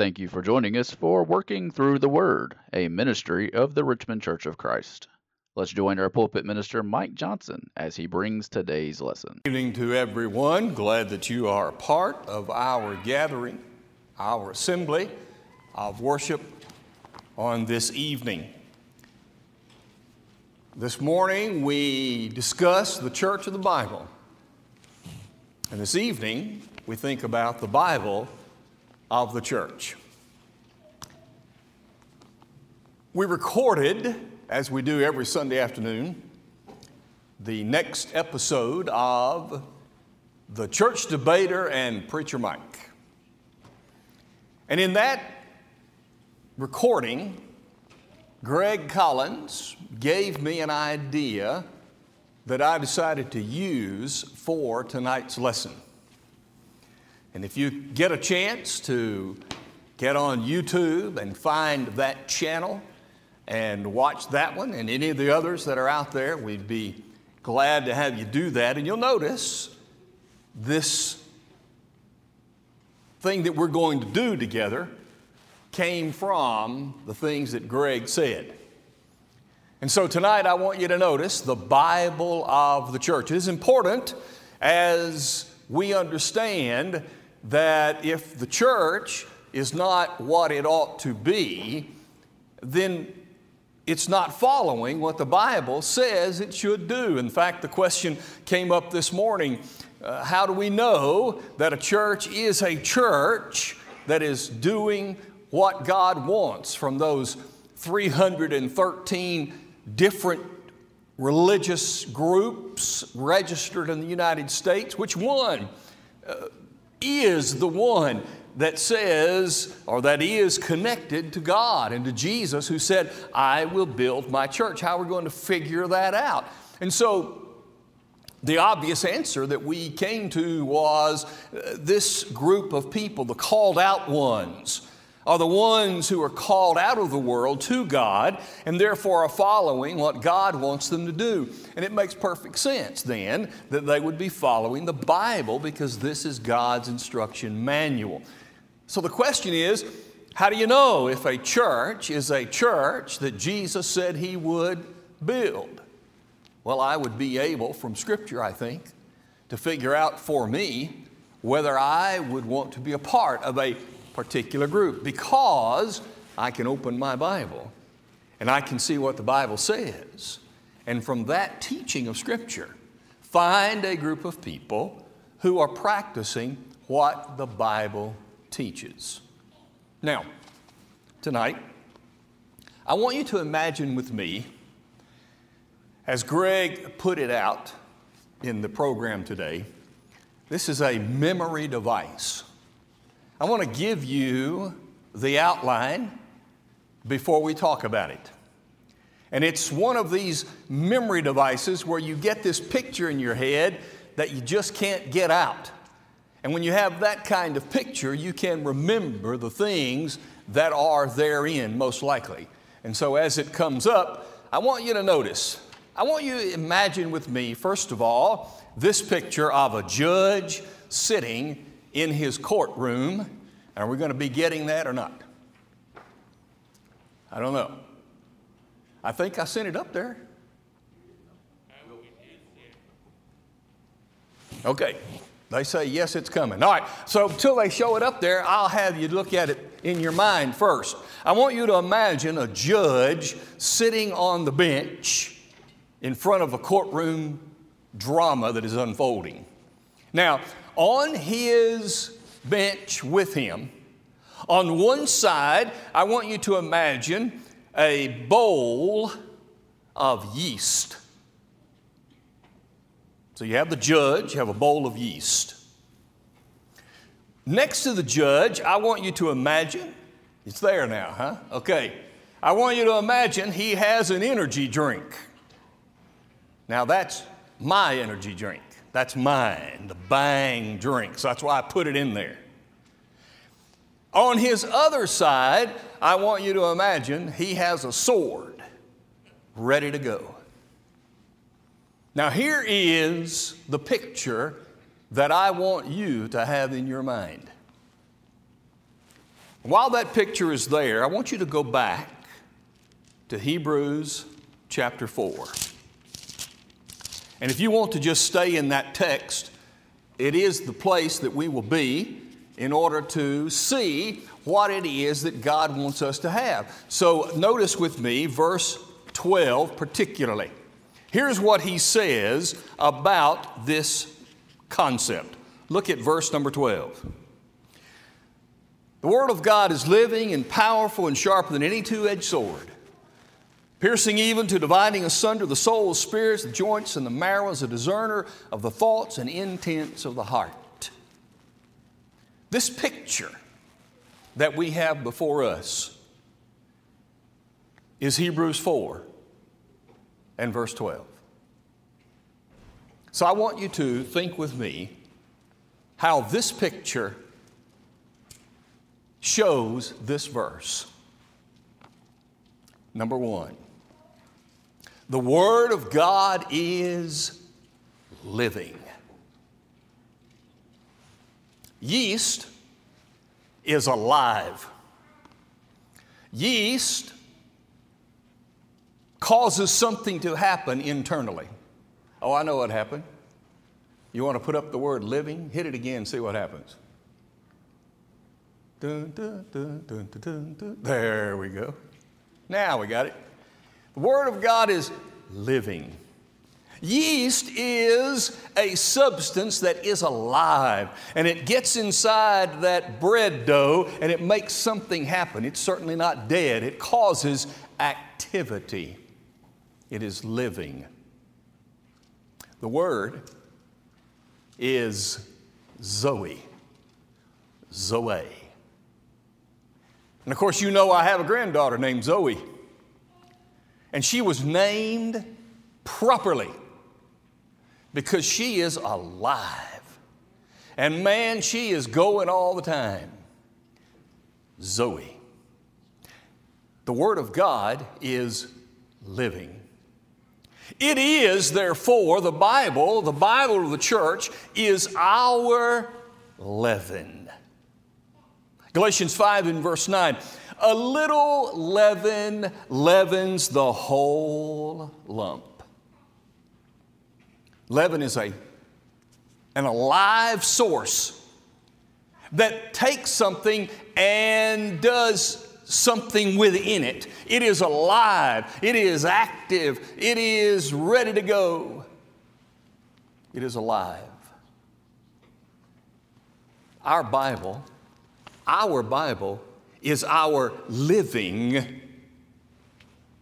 Thank you for joining us for Working Through the Word, a ministry of the Richmond Church of Christ. Let's join our pulpit minister, Mike Johnson, as he brings today's lesson. Good evening to everyone. Glad that you are a part of our gathering, our assembly of worship on this evening. This morning we discuss the church of the Bible. And this evening we think about the Bible of the church. We recorded, as we do every Sunday afternoon, the next episode of The Church Debater and Preacher Mike. And in that recording, Greg Collins gave me an idea that I decided to use for tonight's lesson. And if you get a chance to get on YouTube and find that channel and watch that one and any of the others that are out there, we'd be glad to have you do that. And you'll notice this thing that we're going to do together came from the things that Greg said. And so tonight I want you to notice the Bible of the church. It is important as we understand that if the church is not what it ought to be, then it's not following what the Bible says it should do. In fact, the question came up this morning uh, how do we know that a church is a church that is doing what God wants from those 313 different religious groups registered in the United States? Which one? Uh, is the one that says, or that is connected to God and to Jesus, who said, I will build my church. How are we going to figure that out? And so, the obvious answer that we came to was uh, this group of people, the called out ones, are the ones who are called out of the world to God and therefore are following what God wants them to do. And it makes perfect sense then that they would be following the Bible because this is God's instruction manual. So the question is how do you know if a church is a church that Jesus said he would build? Well, I would be able from Scripture, I think, to figure out for me whether I would want to be a part of a particular group because I can open my Bible and I can see what the Bible says. And from that teaching of Scripture, find a group of people who are practicing what the Bible teaches. Now, tonight, I want you to imagine with me, as Greg put it out in the program today, this is a memory device. I want to give you the outline before we talk about it. And it's one of these memory devices where you get this picture in your head that you just can't get out. And when you have that kind of picture, you can remember the things that are therein, most likely. And so as it comes up, I want you to notice, I want you to imagine with me, first of all, this picture of a judge sitting in his courtroom. Are we going to be getting that or not? I don't know. I think I sent it up there. Okay. They say, yes, it's coming. All right, so until they show it up there, I'll have you look at it in your mind first. I want you to imagine a judge sitting on the bench in front of a courtroom drama that is unfolding. Now, on his bench with him, on one side, I want you to imagine a bowl of yeast. So you have the judge, you have a bowl of yeast. Next to the judge, I want you to imagine, it's there now, huh? Okay. I want you to imagine he has an energy drink. Now that's my energy drink. That's mine, the bang drink. So that's why I put it in there. On his other side, I want you to imagine he has a sword ready to go. Now, here is the picture that I want you to have in your mind. While that picture is there, I want you to go back to Hebrews chapter 4. And if you want to just stay in that text, it is the place that we will be in order to see what it is that God wants us to have. So notice with me verse 12 particularly. Here's what he says about this concept. Look at verse number 12. The Word of God is living and powerful and sharper than any two edged sword, piercing even to dividing asunder the soul, spirits, the joints, and the marrow, as a discerner of the thoughts and intents of the heart. This picture that we have before us is Hebrews 4 and verse 12. So I want you to think with me how this picture shows this verse. Number one, the Word of God is living. Yeast is alive. Yeast causes something to happen internally. Oh, I know what happened. You want to put up the word living? Hit it again, see what happens. Dun, dun, dun, there we go. Now we got it. Word of God is living. Yeast is a substance that is alive and it gets inside that bread dough and it makes something happen. It's certainly not dead, it causes activity. It is living. The word is Zoe. Zoe. And of course, you know I have a granddaughter named Zoe. And she was named properly because she is alive. And man, she is going all the time. Zoe. The Word of God is living. It is, therefore, the Bible, the Bible of the church, is our leaven. Galatians 5 and verse 9. A little leaven leavens the whole lump. Leaven is a, an alive source that takes something and does something within it. It is alive, it is active, it is ready to go. It is alive. Our Bible, our Bible is our living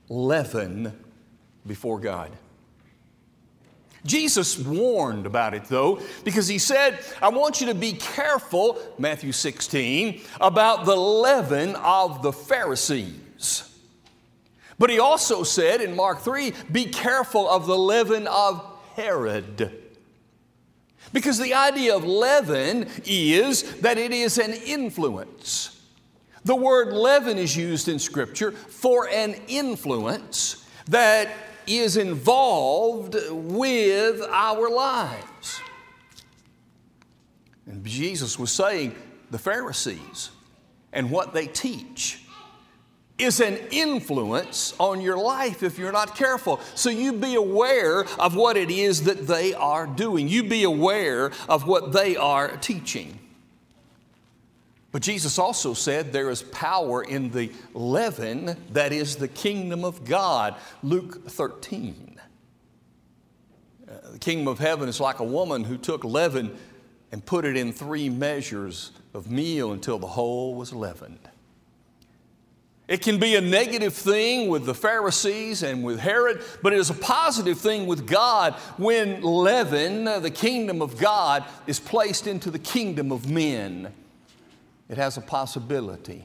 leaven before God. Jesus warned about it though, because he said, I want you to be careful, Matthew 16, about the leaven of the Pharisees. But he also said in Mark 3, be careful of the leaven of Herod. Because the idea of leaven is that it is an influence. The word leaven is used in Scripture for an influence that is involved with our lives. And Jesus was saying the Pharisees and what they teach is an influence on your life if you're not careful. So you be aware of what it is that they are doing. You be aware of what they are teaching. But Jesus also said there is power in the leaven that is the kingdom of God. Luke 13. Uh, the kingdom of heaven is like a woman who took leaven and put it in three measures of meal until the whole was leavened. It can be a negative thing with the Pharisees and with Herod, but it is a positive thing with God when leaven, the kingdom of God, is placed into the kingdom of men it has a possibility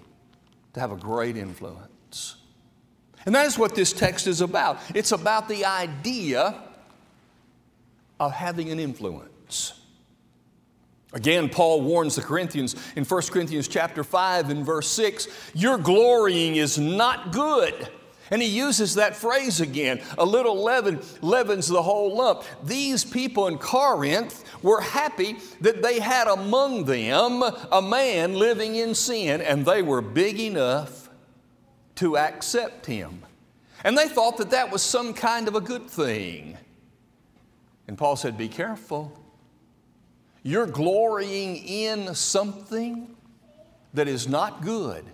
to have a great influence. And that is what this text is about. It's about the idea of having an influence. Again, Paul warns the Corinthians in 1 Corinthians chapter 5 and verse 6, your glorying is not good. And he uses that phrase again a little leaven leavens the whole lump. These people in Corinth were happy that they had among them a man living in sin, and they were big enough to accept him. And they thought that that was some kind of a good thing. And Paul said, Be careful. You're glorying in something that is not good.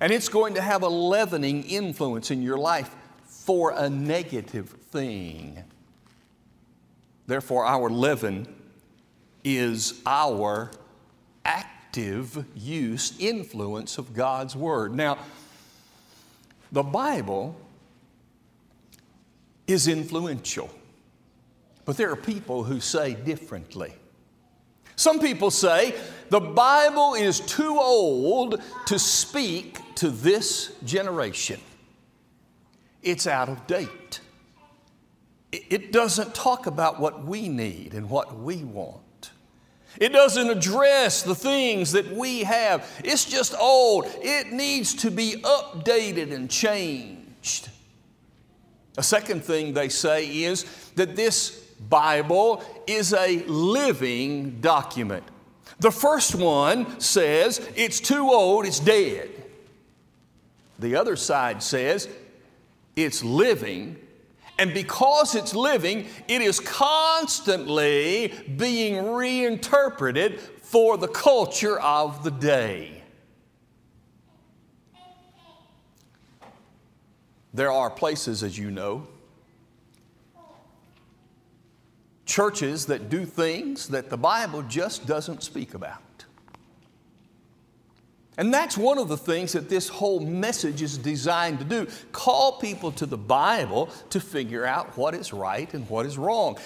And it's going to have a leavening influence in your life for a negative thing. Therefore, our leaven is our active use, influence of God's Word. Now, the Bible is influential, but there are people who say differently. Some people say the Bible is too old to speak to this generation. It's out of date. It doesn't talk about what we need and what we want. It doesn't address the things that we have. It's just old. It needs to be updated and changed. A second thing they say is that this Bible is a living document. The first one says it's too old, it's dead. The other side says it's living, and because it's living, it is constantly being reinterpreted for the culture of the day. There are places, as you know, churches that do things that the Bible just doesn't speak about. And that's one of the things that this whole message is designed to do call people to the Bible to figure out what is right and what is wrong.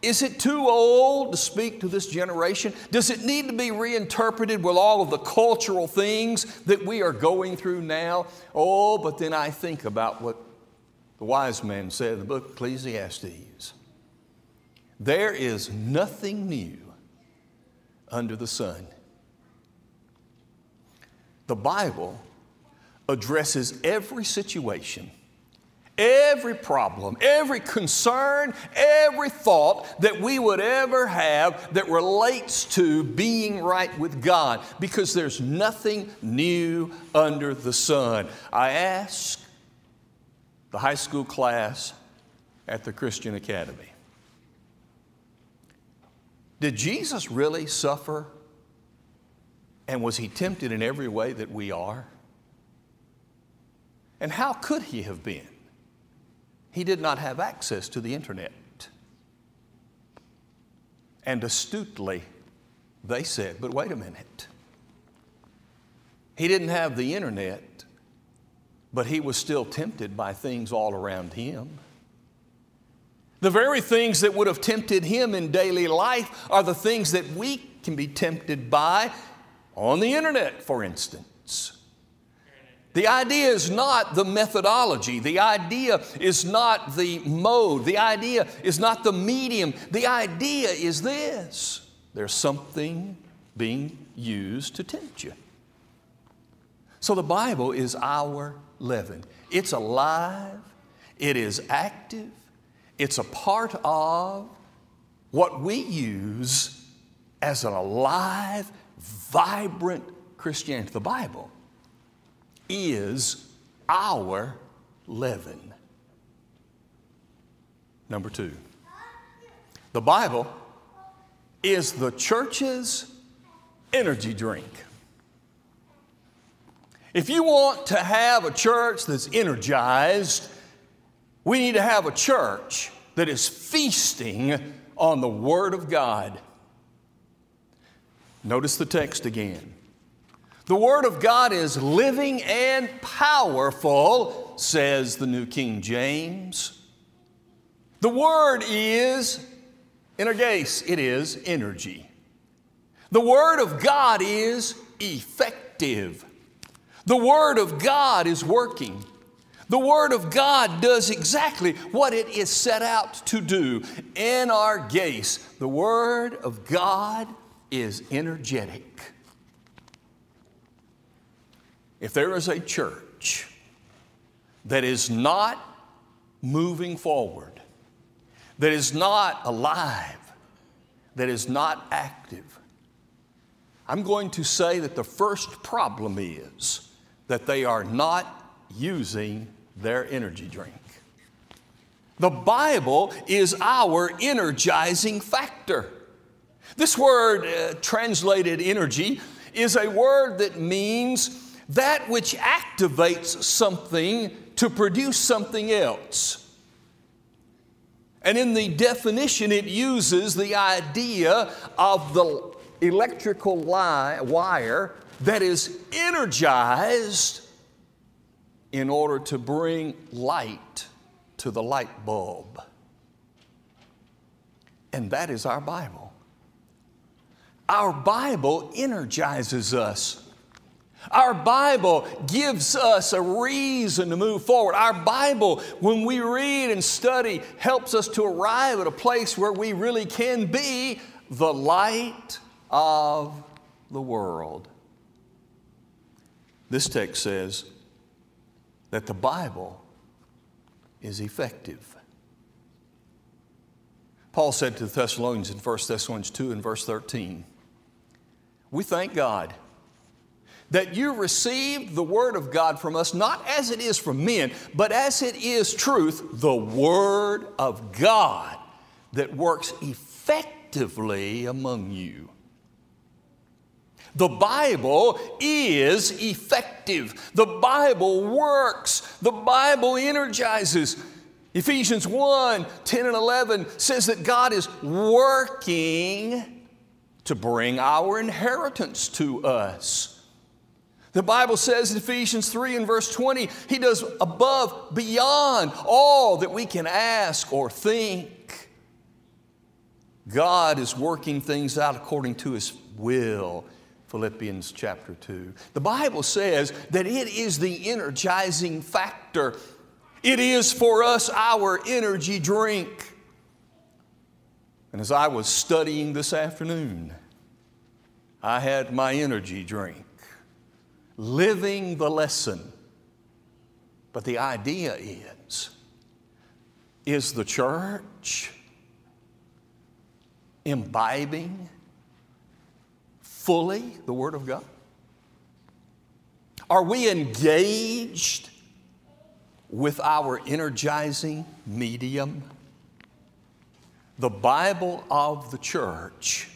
Is it too old to speak to this generation? Does it need to be reinterpreted with all of the cultural things that we are going through now? Oh, but then I think about what the wise man said in the book Ecclesiastes. There is nothing new under the sun. The Bible addresses every situation, every problem, every concern, every thought that we would ever have that relates to being right with God because there's nothing new under the sun. I ask the high school class at the Christian Academy did Jesus really suffer? And was he tempted in every way that we are? And how could he have been? He did not have access to the internet. And astutely, they said, but wait a minute. He didn't have the internet, but he was still tempted by things all around him. The very things that would have tempted him in daily life are the things that we can be tempted by on the internet, for instance. The idea is not the methodology. The idea is not the mode. The idea is not the medium. The idea is this there's something being used to tempt you. So the Bible is our leaven. It's alive, it is active, it's a part of what we use as an alive, vibrant Christianity. The Bible is our leaven. Number two, the Bible is the church's energy drink. If you want to have a church that's energized, we need to have a church that is feasting on the Word of God. Notice the text again. The Word of God is living and powerful, says the New King James. The Word is energes, it is energy. The Word of God is effective. The Word of God is working. The Word of God does exactly what it is set out to do. Energes, the Word of God is energetic. If there is a church that is not moving forward, that is not alive, that is not active, I'm going to say that the first problem is that they are not using their energy drink. The Bible is our energizing factor. This word, uh, translated energy, is a word that means that which activates something to produce something else. And in the definition, it uses the idea of the electrical wire that is energized in order to bring light to the light bulb. And that is our Bible. Our Bible energizes us. Our Bible gives us a reason to move forward. Our Bible, when we read and study, helps us to arrive at a place where we really can be the light of the world. This text says that the Bible is effective. Paul said to the Thessalonians in 1 Thessalonians 2 and verse 13, We thank God that you received the Word of God from us, not as it is from men, but as it is truth, the Word of God that works effectively among you. The Bible is effective. The Bible works. The Bible energizes. Ephesians 1 10 and 11 says that God is working to bring our inheritance to us. The Bible says in Ephesians 3 and verse 20, He does above, beyond all that we can ask or think. God is working things out according to His will Philippians chapter 2. The Bible says that it is the energizing factor, it is for us our energy drink. And as I was studying this afternoon, I had my energy drink, living the lesson. But the idea is is the church imbibing fully the Word of God? Are we engaged with our energizing medium? The Bible of the church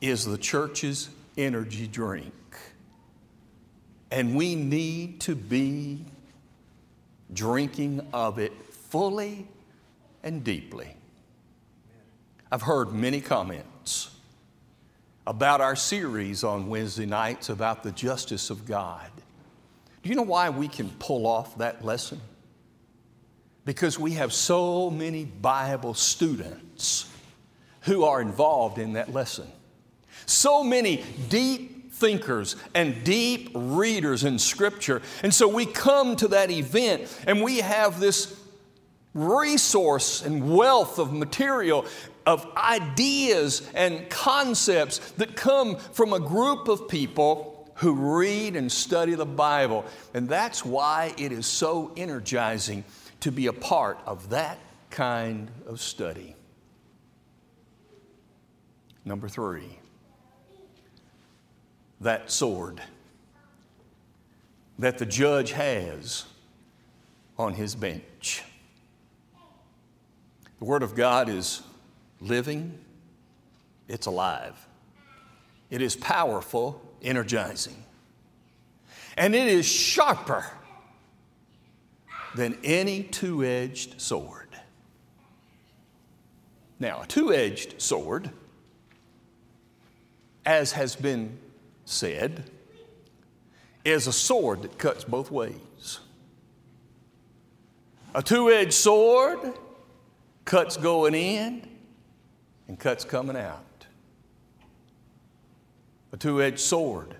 is the church's energy drink. And we need to be drinking of it fully and deeply. I've heard many comments about our series on Wednesday nights about the justice of God. Do you know why we can pull off that lesson? Because we have so many Bible students who are involved in that lesson. So many deep thinkers and deep readers in Scripture. And so we come to that event and we have this resource and wealth of material of ideas and concepts that come from a group of people who read and study the Bible. And that's why it is so energizing to be a part of that kind of study. Number three, that sword that the judge has on his bench. The Word of God is living, it's alive. It is powerful, energizing. And it is sharper than any two edged sword. Now, a two edged sword, as has been said, is a sword that cuts both ways. A two edged sword cuts going in and cuts coming out. A two edged sword.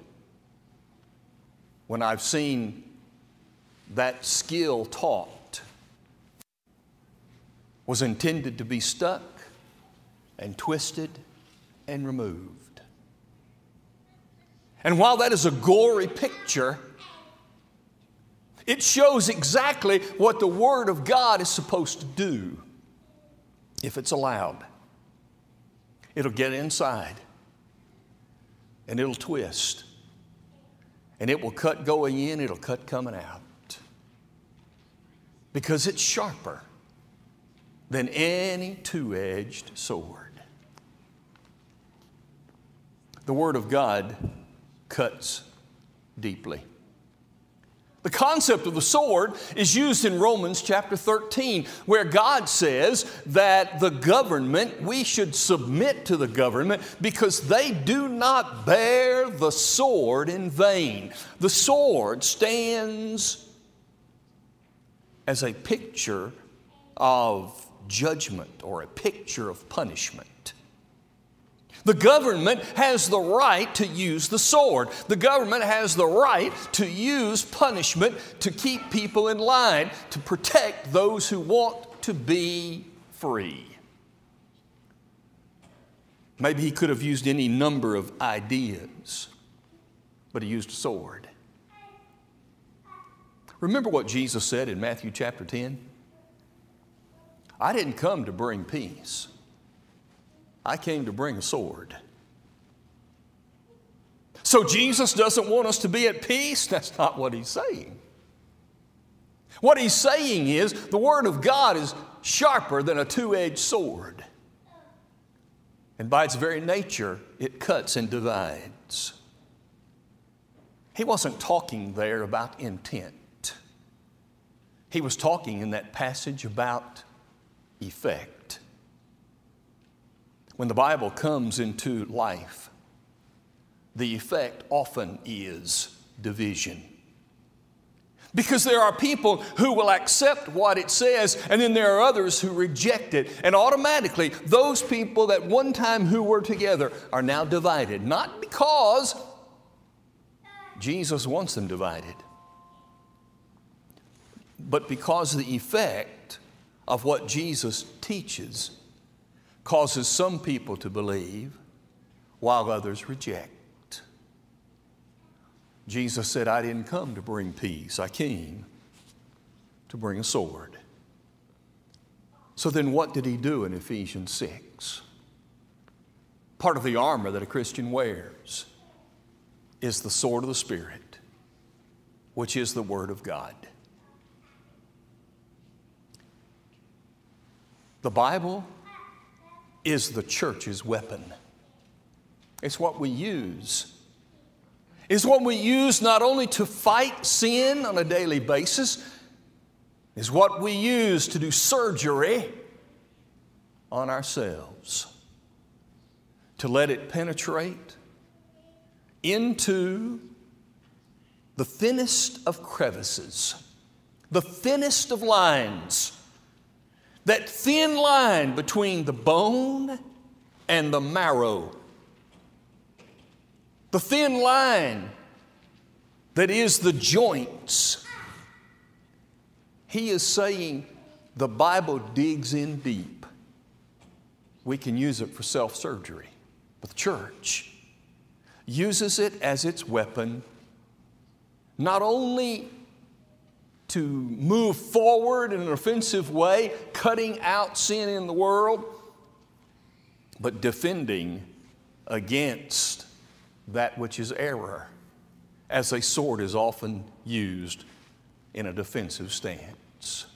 When I've seen that skill taught, was intended to be stuck and twisted and removed. And while that is a gory picture, It shows exactly what the Word of God is supposed to do if it's allowed. It'll get inside and it'll twist and it will cut going in, it'll cut coming out because it's sharper than any two edged sword. The Word of God cuts deeply. The concept of the sword is used in Romans chapter 13, where God says that the government, we should submit to the government because they do not bear the sword in vain. The sword stands as a picture of judgment or a picture of punishment. The government has the right to use the sword. The government has the right to use punishment to keep people in line, to protect those who want to be free. Maybe he could have used any number of ideas, but he used a sword. Remember what Jesus said in Matthew chapter 10? I didn't come to bring peace. I came to bring a sword. So Jesus doesn't want us to be at peace? That's not what he's saying. What he's saying is the Word of God is sharper than a two edged sword. And by its very nature, it cuts and divides. He wasn't talking there about intent, he was talking in that passage about effect when the Bible comes into life, the effect often is division. Because there are people who will accept what it says, and then there are others who reject it. And automatically, those people that one time who were together are now divided. Not because Jesus wants them divided, but because the effect of what Jesus teaches causes some people to believe while others reject. Jesus said, I didn't come to bring peace, I came to bring a sword. So then, what did he do in Ephesians 6? Part of the armor that a Christian wears is the sword of the Spirit, which is the Word of God. The Bible is the church's weapon. It's what we use. It's what we use not only to fight sin on a daily basis, is what we use to do surgery on ourselves, to let it penetrate into the thinnest of crevices, the thinnest of lines that thin line between the bone and the marrow. The thin line that is the joints. He is saying the Bible digs in deep. We can use it for self surgery, but the church uses it as its weapon, not only to move forward in an offensive way, cutting out sin in the world, but defending against that which is error, as a sword is often used in a defensive stance.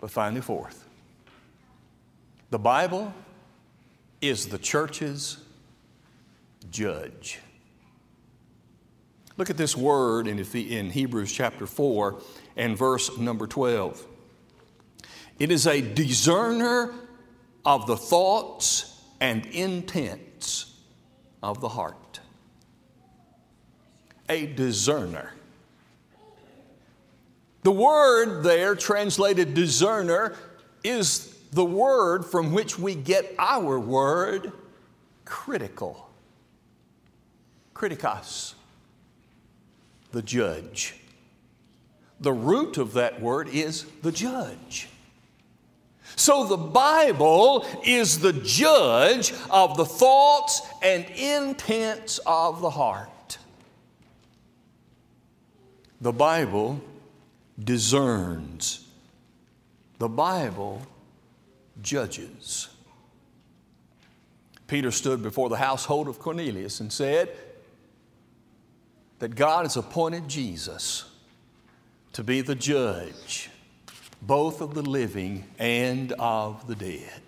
But finally, fourth, the Bible is the church's judge. Look at this word in, Hebrews chapter 4 and verse number 12. It is a discerner of the thoughts and intents of the heart. A discerner. The word there, translated discerner, is the word from which we get our word critical. Kritikos the judge. The root of that word is the judge. So the Bible is the judge of the thoughts and intents of the heart. The Bible discerns. The Bible judges. Peter stood before the household of Cornelius and said that God has appointed Jesus to be the judge both of the living and of the dead.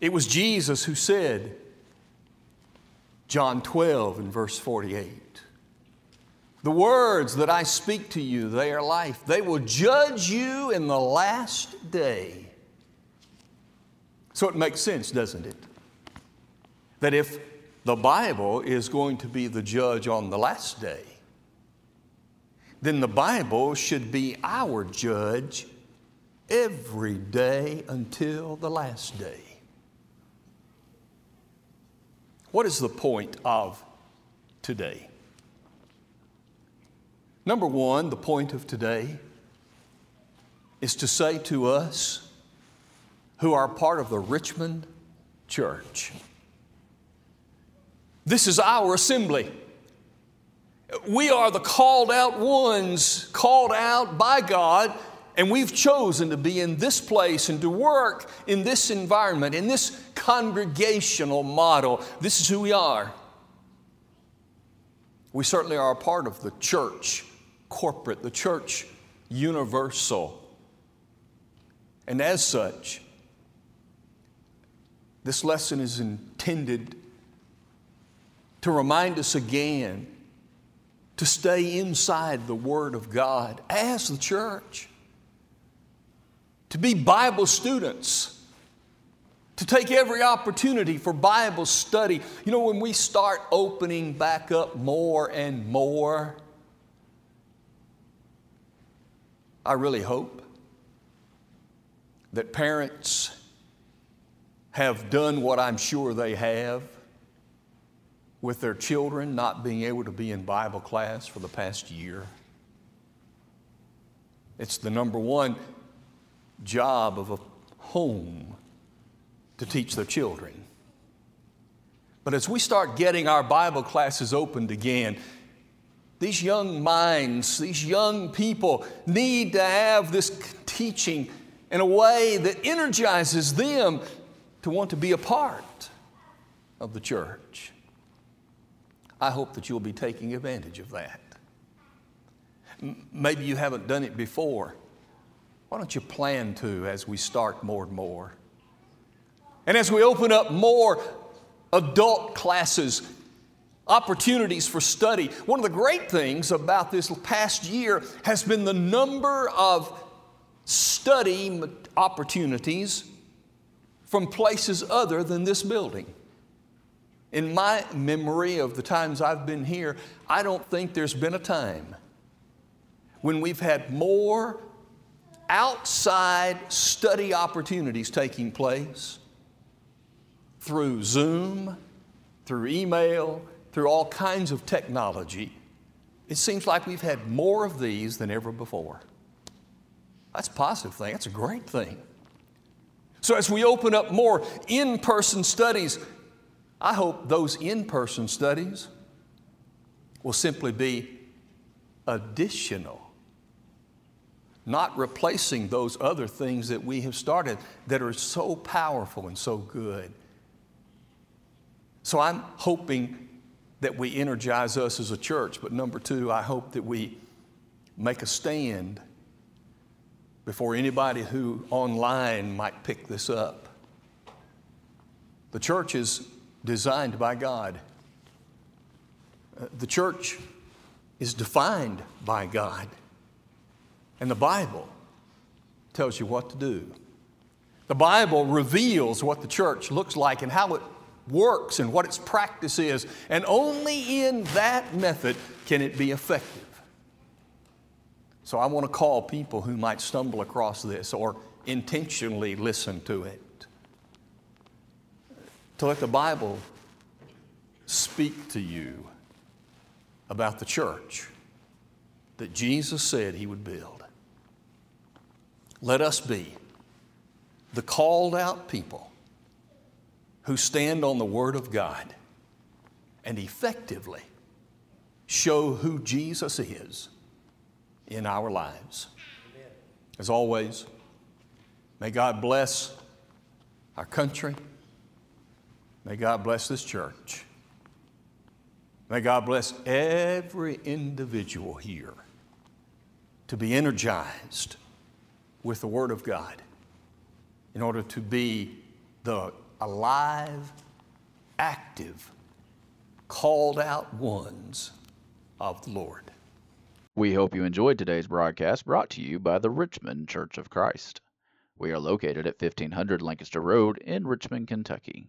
It was Jesus who said, John 12 and verse 48, The words that I speak to you, they are life. They will judge you in the last day. So it makes sense, doesn't it? That if the Bible is going to be the judge on the last day, then the Bible should be our judge every day until the last day. What is the point of today? Number one, the point of today is to say to us who are part of the Richmond Church, this is our assembly. We are the called out ones, called out by God, and we've chosen to be in this place and to work in this environment, in this congregational model. This is who we are. We certainly are a part of the church corporate, the church universal. And as such, this lesson is intended to remind us again to stay inside the Word of God as the church, to be Bible students, to take every opportunity for Bible study. You know, when we start opening back up more and more, I really hope that parents have done what I'm sure they have with their children not being able to be in Bible class for the past year. It's the number one job of a home to teach their children. But as we start getting our Bible classes opened again, these young minds, these young people need to have this teaching in a way that energizes them to want to be a part of the church. I hope that you'll be taking advantage of that. Maybe you haven't done it before. Why don't you plan to as we start more and more? And as we open up more adult classes, opportunities for study, one of the great things about this past year has been the number of study opportunities from places other than this building. In my memory of the times I've been here, I don't think there's been a time when we've had more outside study opportunities taking place through Zoom, through email, through all kinds of technology. It seems like we've had more of these than ever before. That's a positive thing, that's a great thing. So, as we open up more in person studies, I hope those in person studies will simply be additional, not replacing those other things that we have started that are so powerful and so good. So I'm hoping that we energize us as a church, but number two, I hope that we make a stand before anybody who online might pick this up. The church is designed by God. Uh, the church is defined by God. And the Bible tells you what to do. The Bible reveals what the church looks like and how it works and what its practice is. And only in that method can it be effective. So I want to call people who might stumble across this or intentionally listen to it to let the Bible speak to you about the church that Jesus said he would build. Let us be the called out people who stand on the Word of God and effectively show who Jesus is in our lives. As always, may God bless our country. May God bless this church. May God bless every individual here to be energized with the Word of God in order to be the alive, active, called out ones of the Lord. We hope you enjoyed today's broadcast brought to you by the Richmond Church of Christ. We are located at 1500 Lancaster Road in Richmond, Kentucky.